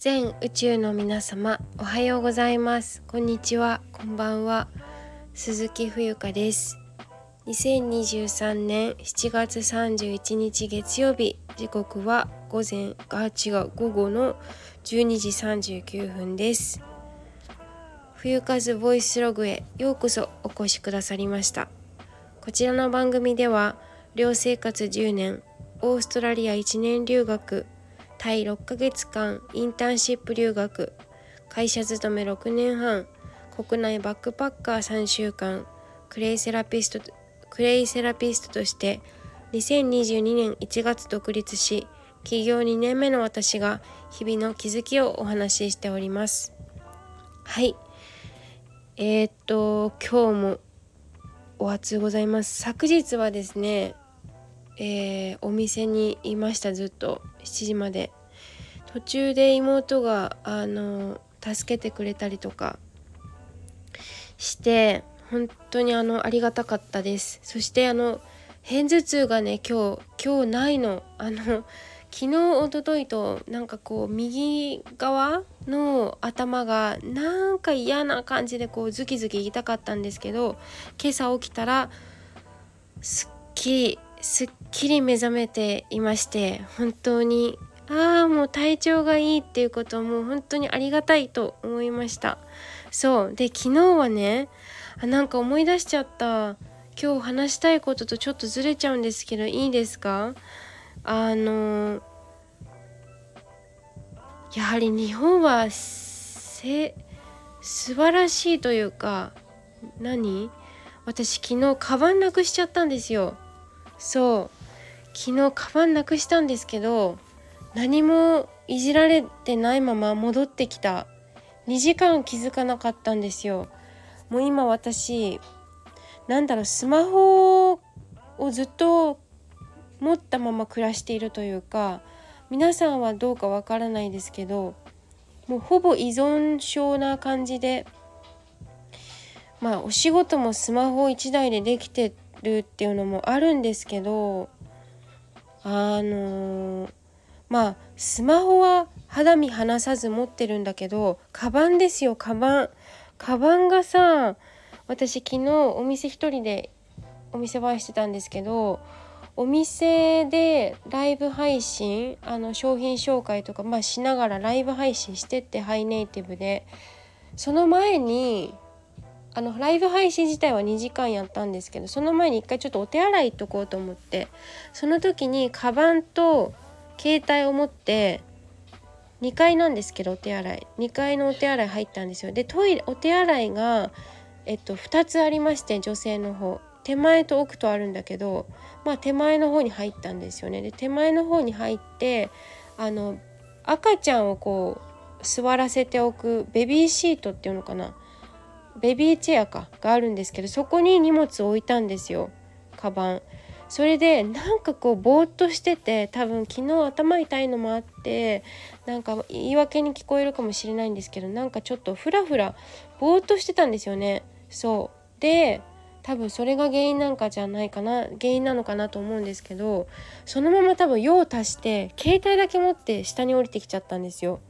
全宇宙の皆様おはようございます。こんにちは。こんばんは。鈴木冬香です。2023年7月31日月曜日時刻は午前あ違う午後の12時39分です。冬風ボイスログへようこそお越しくださりました。こちらの番組では寮生活10年オーストラリア1年留学タイ6ヶ月間インターンシップ留学。会社勤め6年半。国内バックパッカー3週間。クレイセラピストクレイセラピストとして2022年1月独立し起業2年目の私が日々の気づきをお話ししております。はい。えー、っと今日もお暑ございます。昨日はですねえー、お店にいました。ずっと7時まで。途中で妹があの助けてくれたりとかして本当にあのありがたかったです。そしてあの片頭痛がね今日今日ないの。あの昨日おとといとなんかこう右側の頭がなんか嫌な感じでこうズキズキ痛かったんですけど今朝起きたらすっきりすっきり目覚めていまして本当にああもう体調がいいっていうことはもう本当にありがたいと思いました。そう。で昨日はねあなんか思い出しちゃった。今日話したいこととちょっとずれちゃうんですけどいいですか？あのやはり日本はせ素晴らしいというか何？私昨日カバンなくしちゃったんですよ。そう。昨日カバンなくしたんですけど何もいじられてないまま戻ってきた。2時間気づかなかったんですよ。もう今私なんだろうスマホをずっと持ったまま暮らしているというか皆さんはどうかわからないですけどもうほぼ依存症な感じでまあお仕事もスマホ1台でできてるっていうのもあるんですけどあのー、まあスマホは肌身離さず持ってるんだけどカバンですよカバン。カバンがさ私昨日お店一人でお店番してたんですけどお店でライブ配信あの商品紹介とか、まあ、しながらライブ配信してってハイネイティブでその前にあのライブ配信自体は2時間やったんですけどその前に一回ちょっとお手洗い行っとこうと思ってその時にカバンと携帯を持って2階なんですけどお手洗い。2階のお手洗い入ったんですよ。でトイレお手洗いがえっと2つありまして女性の方。手前と奥とあるんだけどまあ手前の方に入ったんですよね。で手前の方に入ってあの赤ちゃんをこう座らせておくベビーシートっていうのかな。ベビーチェアかがあるんですけどそこに荷物を置いたんですよ。カバン。それでなんかこうぼーっとしてて多分昨日頭痛いのもあってなんか言い訳に聞こえるかもしれないんですけどなんかちょっとフラフラぼーっとしてたんですよね。そう。で多分それが原因なんかじゃないかな原因なのかなと思うんですけどそのまま多分用を足して携帯だけ持って下に降りてきちゃったんですよ。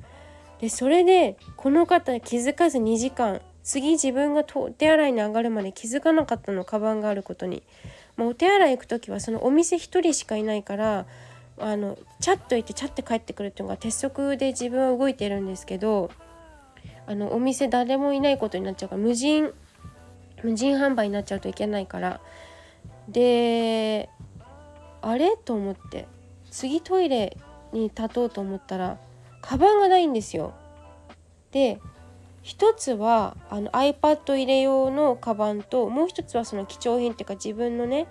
でそれでこの方気づかず2時間次自分が手洗いに上がるまで気づかなかったのカバンがあることに、まあ、お手洗い行く時はそのお店1人しかいないからあのチャッと行ってチャッて帰ってくるっていうのが鉄則で自分は動いてるんですけどあのお店誰もいないことになっちゃうから無人無人販売になっちゃうといけないからであれ？と思って次トイレに立とうと思ったらカバンがないんですよ。で一つはあの iPad 入れ用のカバンともう一つはその貴重品っていうか自分のね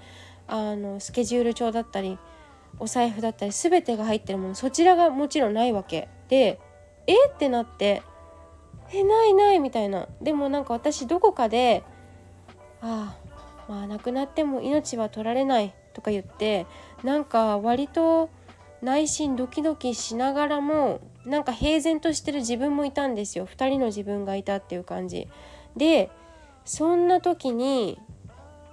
あのスケジュール帳だったりお財布だったり全てが入ってるもの。そちらがもちろんないわけ。でえ？ってなってえないないみたいな。でもなんか私どこかでああまあ亡くなっても命は取られないとか言ってなんか割と内心ドキドキしながらもなんか平然としてる自分もいたんですよ。2人の自分がいたっていう感じ。でそんな時に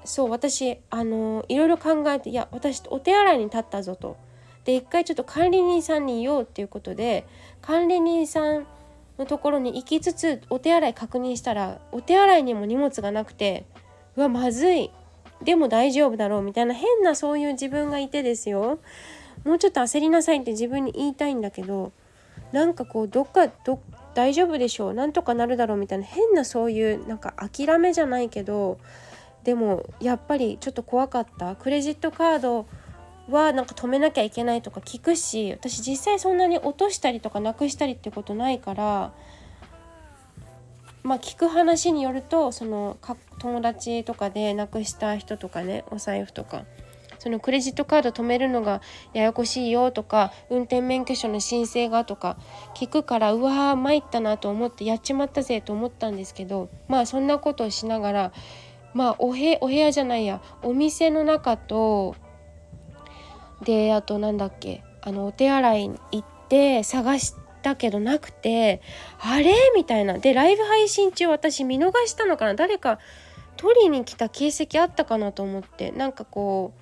そう私あのいろいろ考えていや私お手洗いに立ったぞと。で一回ちょっと管理人さんに言おうっていうことで管理人さんのところに行きつつお手洗い確認したらお手洗いにも荷物がなくてうわまずい。でも大丈夫だろう。みたいな変なそういう自分がいてですよ。もうちょっと焦りなさいって自分に言いたいんだけどなんかこうどっかど大丈夫でしょうなんとかなるだろうみたいな変なそういうなんか諦めじゃないけどでもやっぱりちょっと怖かった。クレジットカードはなんか止めなきゃいけないとか聞くし私実際そんなに落としたりとかなくしたりってことないからまあ聞く話によるとその友達とかでなくした人とかねお財布とか。そのクレジットカード止めるのがややこしいよとか運転免許証の申請がとか聞くからうわー参ったなと思ってやっちまったぜと思ったんですけどまあそんなことをしながらまあおへお部屋じゃないやお店の中とであとなんだっけあのお手洗いに行って探したけどなくてあれ？みたいな。でライブ配信中私見逃したのかな？誰か取りに来た形跡あったかなと思ってなんかこう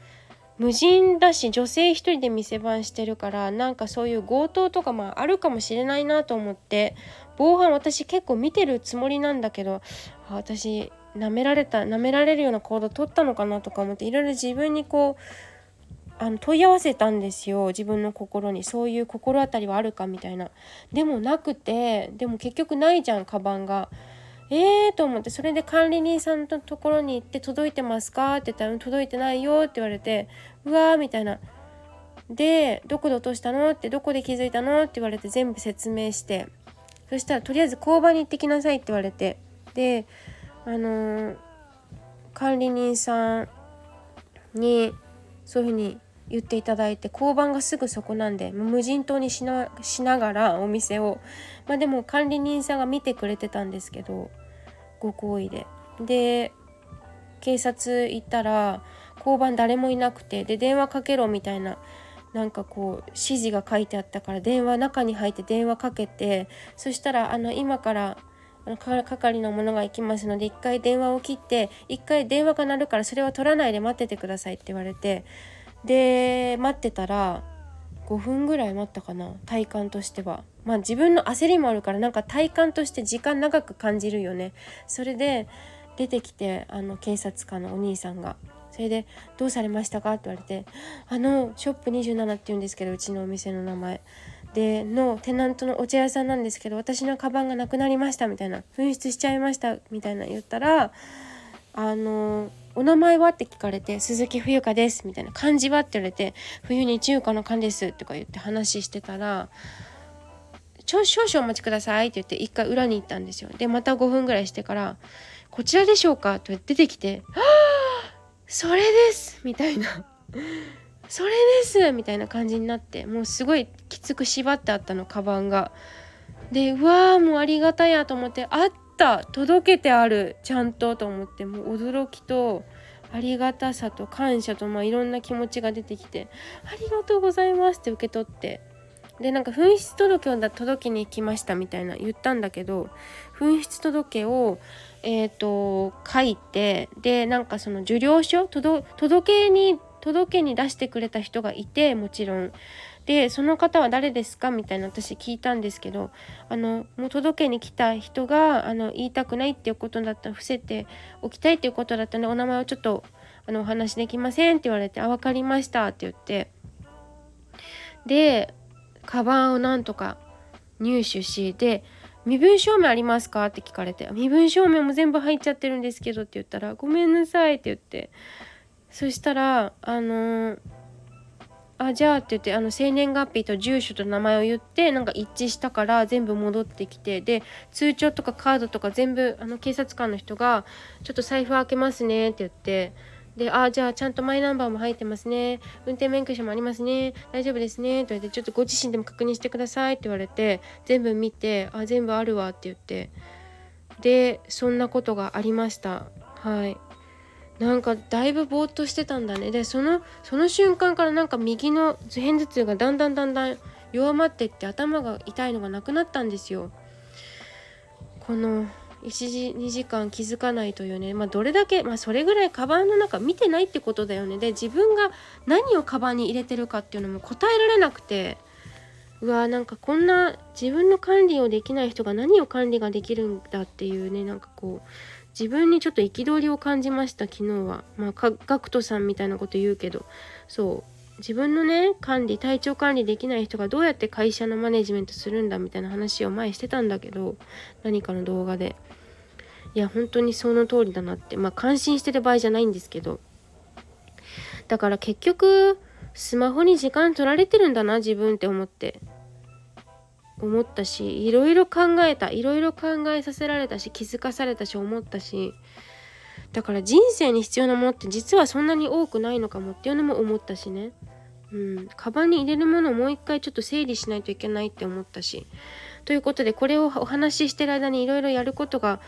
無人だし女性一人で店番してるからなんかそういう強盗とかまああるかもしれないなと思って防犯私結構見てるつもりなんだけど私舐められた舐められるような行動取ったのかなとか思っていろいろ自分にこうあの問い合わせたんですよ。自分の心に。そういう心当たりはあるかみたいな。でもなくてでも結局ないじゃんカバンが。えーと思ってそれで管理人さんのところに行って届いてますかって言ったら届いてないよって言われてうわーみたいな。でどこで落としたのってどこで気づいたのって言われて全部説明して。そしたらとりあえず交番に行ってきなさいって言われて。であのー、管理人さんにそういうふうに言っていただいて交番がすぐそこなんで無人島にしながらお店をまあでも管理人さんが見てくれてたんですけどご好意で。で警察行ったら交番誰もいなくてで電話かけろみたいななんかこう指示が書いてあったから電話中に入って電話かけてそしたらあの今から係の者が行きますので一回電話を切って一回電話が鳴るからそれは取らないで待っててくださいって言われてで待ってたら5分ぐらい待ったかな体感としては。まあ自分の焦りもあるからなんか体感として時間長く感じるよね。それで出てきてあの警察官のお兄さんが。それで「どうされましたか?」って言われて「あのショップ27って言うんですけどうちのお店の名前。でのテナントのお茶屋さんなんですけど私のカバンがなくなりました」みたいな「紛失しちゃいました」みたいな言ったらあのお名前は？って聞かれて、鈴木冬香です。みたいな。漢字は？って言われて、冬に中華の漢です。とか言って話してたら、少々お待ちくださいって言って一回裏に行ったんですよ。で、また5分ぐらいしてから、こちらでしょうか？と出てきて、はあそれですみたいな。それですみたいな感じになって、もうすごいきつく縛ってあったの、カバンが。で、うわーもうありがたやと思って、あっった。届けてある。ちゃんとと思ってもう驚きとありがたさと感謝とまあいろんな気持ちが出てきて「ありがとうございます」って受け取って。でなんか紛失届を届けに行きましたみたいな言ったんだけど紛失届をえっ、ー、と書いてでなんかその受領書届けに届けに出してくれた人がいてもちろん。でその方は誰ですか？みたいな私聞いたんですけどあのもう届けに来た人があの言いたくないっていうことだったら伏せておきたいっていうことだったのでお名前をちょっとあのお話できませんって言われて「あ分かりました」って言って。でカバンをなんとか入手しで身分証明ありますか？って聞かれて身分証明も全部入っちゃってるんですけどって言ったらごめんなさいって言って。そしたらあのーあじゃあって言ってあの生年月日と住所と名前を言ってなんか一致したから全部戻ってきてで通帳とかカードとか全部あの警察官の人が「ちょっと財布開けますね」って言ってで「あじゃあちゃんとマイナンバーも入ってますね。運転免許証もありますね。大丈夫ですね」って言われて「ちょっとご自身でも確認してください」って言われて全部見て「あ全部あるわ」って言って。でそんなことがありました。はい。なんかだいぶぼーっとしてたんだね。でそのその瞬間からなんか右の片頭痛がだんだんだんだん弱まってって頭が痛いのがなくなったんですよ。この1時2時間気づかないというね、まあ、どれだけ、まあ、それぐらいカバンの中見てないってことだよね。で自分が何をカバンに入れてるかっていうのも答えられなくて。うわーなんかこんな自分の管理をできない人が何を管理ができるんだっていうね。なんかこう自分にちょっと憤りを感じました昨日は。まあガクトさんみたいなこと言うけど。そう。自分のね管理体調管理できない人がどうやって会社のマネジメントするんだみたいな話を前してたんだけど何かの動画で。いや本当にその通りだなって。まあ感心してる場合じゃないんですけど。だから結局スマホに時間取られてるんだな自分って思って。思ったしいろいろ考えたいろいろ考えさせられたし気づかされたし思ったしだから人生に必要なものって実はそんなに多くないのかもっていうのも思ったしね。うん。カバンに入れるものをもう一回ちょっと整理しないといけないって思ったしということでこれをお話ししてる間にいろいろやることが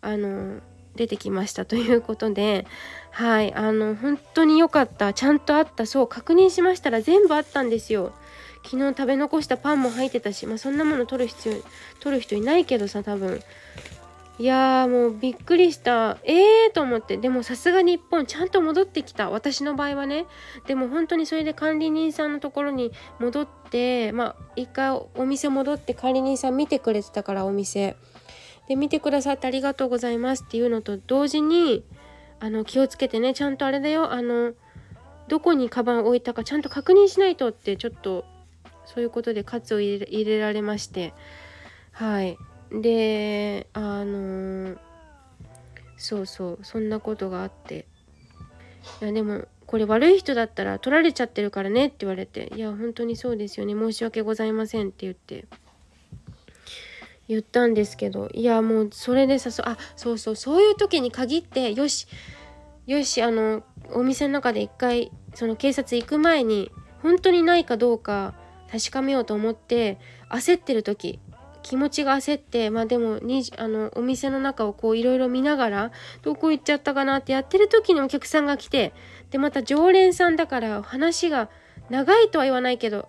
あの出てきましたということではいあの本当に良かったちゃんとあったそう確認しましたら全部あったんですよ。昨日食べ残したパンも入ってたしまあそんなもの取る必要取る人いないけどさ多分。いやーもうびっくりした。えーと思って。でもさすが日本ちゃんと戻ってきた。私の場合はね。でも本当にそれで管理人さんのところに戻ってまあ一回お店戻って管理人さん見てくれてたからお店。で見てくださってありがとうございますっていうのと同時にあの気をつけてねちゃんとあれだよあのどこにカバン置いたかちゃんと確認しないとってちょっとそういうことで喝を入れ入れられまして。はい。であのそうそうそんなことがあって。いやでもこれ悪い人だったら取られちゃってるからねって言われていや本当にそうですよね。申し訳ございませんって言って。言ったんですけどいやもうそれでさそあそうそうそういう時に限ってよしよしあのお店の中で一回その警察行く前に本当にないかどうか確かめようと思って焦ってる時気持ちが焦ってまあでもにあのお店の中をこういろいろ見ながらどこ行っちゃったかなってやってる時にお客さんが来てでまた常連さんだから話が長いとは言わないけど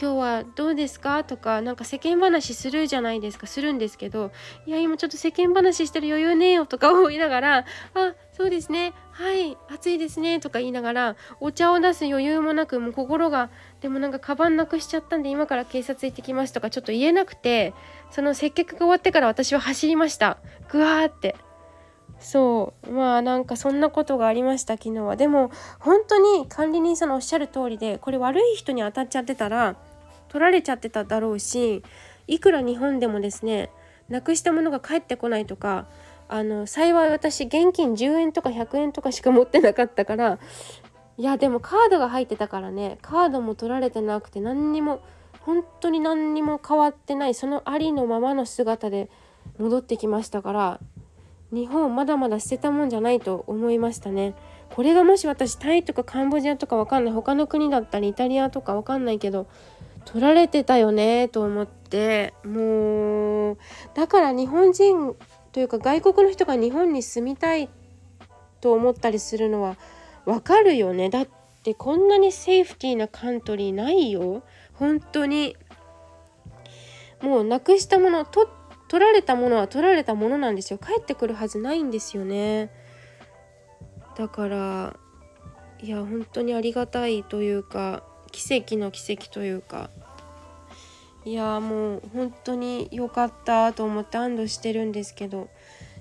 今日はどうですか？とかなんか世間話するじゃないですか。するんですけどいや今ちょっと世間話してる余裕ねえよとか思いながらあそうですね。はい暑いですねとか言いながらお茶を出す余裕もなくもう心がでもなんかカバンなくしちゃったんで今から警察行ってきますとかちょっと言えなくてその接客が終わってから私は走りました。ぐわーって。そう。まあなんかそんなことがありました昨日は。でも本当に管理人さんのおっしゃる通りでこれ悪い人に当たっちゃってたら取られちゃってただろうしいくら日本でもですねなくしたものが返ってこないとかあの幸い私現金10円とか100円とかしか持ってなかったからいやでもカードが入ってたからねカードも取られてなくて何にも本当に何にも変わってないそのありのままの姿で戻ってきましたから日本まだまだ捨てたもんじゃないと思いましたね。これがもし私タイとかカンボジアとかわかんない。他の国だったりイタリアとかわかんないけど取られてたよねと思って。もうだから日本人というか外国の人が日本に住みたいと思ったりするのはわかるよね。だってこんなにセーフティーなカントリーないよ。本当に。もうなくしたもの取取られたものは取られたものなんですよ。帰ってくるはずないんですよね。だからいや本当にありがたいというか奇跡の奇跡というか。いやもう本当に良かったと思って安堵してるんですけど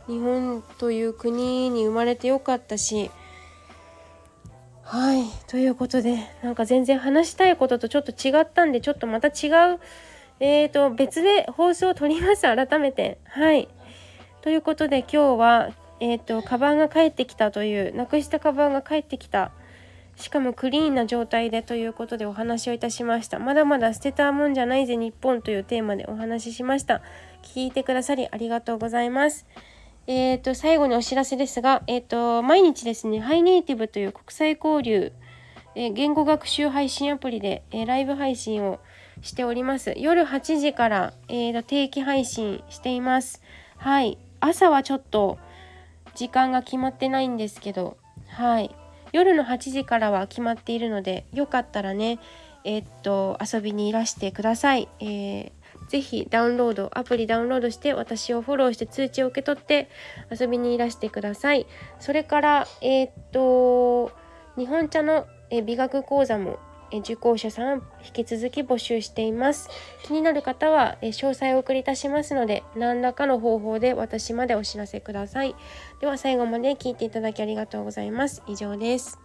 日本という国に生まれてよかったしはいということでなんか全然話したいこととちょっと違ったんでちょっとまた違うえーと別で放送を撮ります。改めて。はい。ということで今日はえーとカバンが帰ってきたというなくしたカバンが帰ってきた。しかもクリーンな状態でということでお話をいたしました。まだまだ捨てたもんじゃないぜ日本というテーマでお話ししました。聞いてくださりありがとうございます。えーと最後にお知らせですがえっ、ー、と毎日ですねハイネイティブという国際交流、えー、言語学習配信アプリで、え、ライブ配信をしております。夜8時から、えー、と定期配信しています。はい。朝はちょっと時間が決まってないんですけどはい。夜の8時からは決まっているのでよかったらねえー、っと遊びにいらしてください、えー、ぜひダウンロードアプリダウンロードして私をフォローして通知を受け取って遊びにいらしてください。それからえー、っと日本茶の美学講座も受講者さん引き続き募集しています。気になる方は詳細をお送りいたしますので何らかの方法で私までお知らせください。では最後まで聞いていただきありがとうございます。以上です。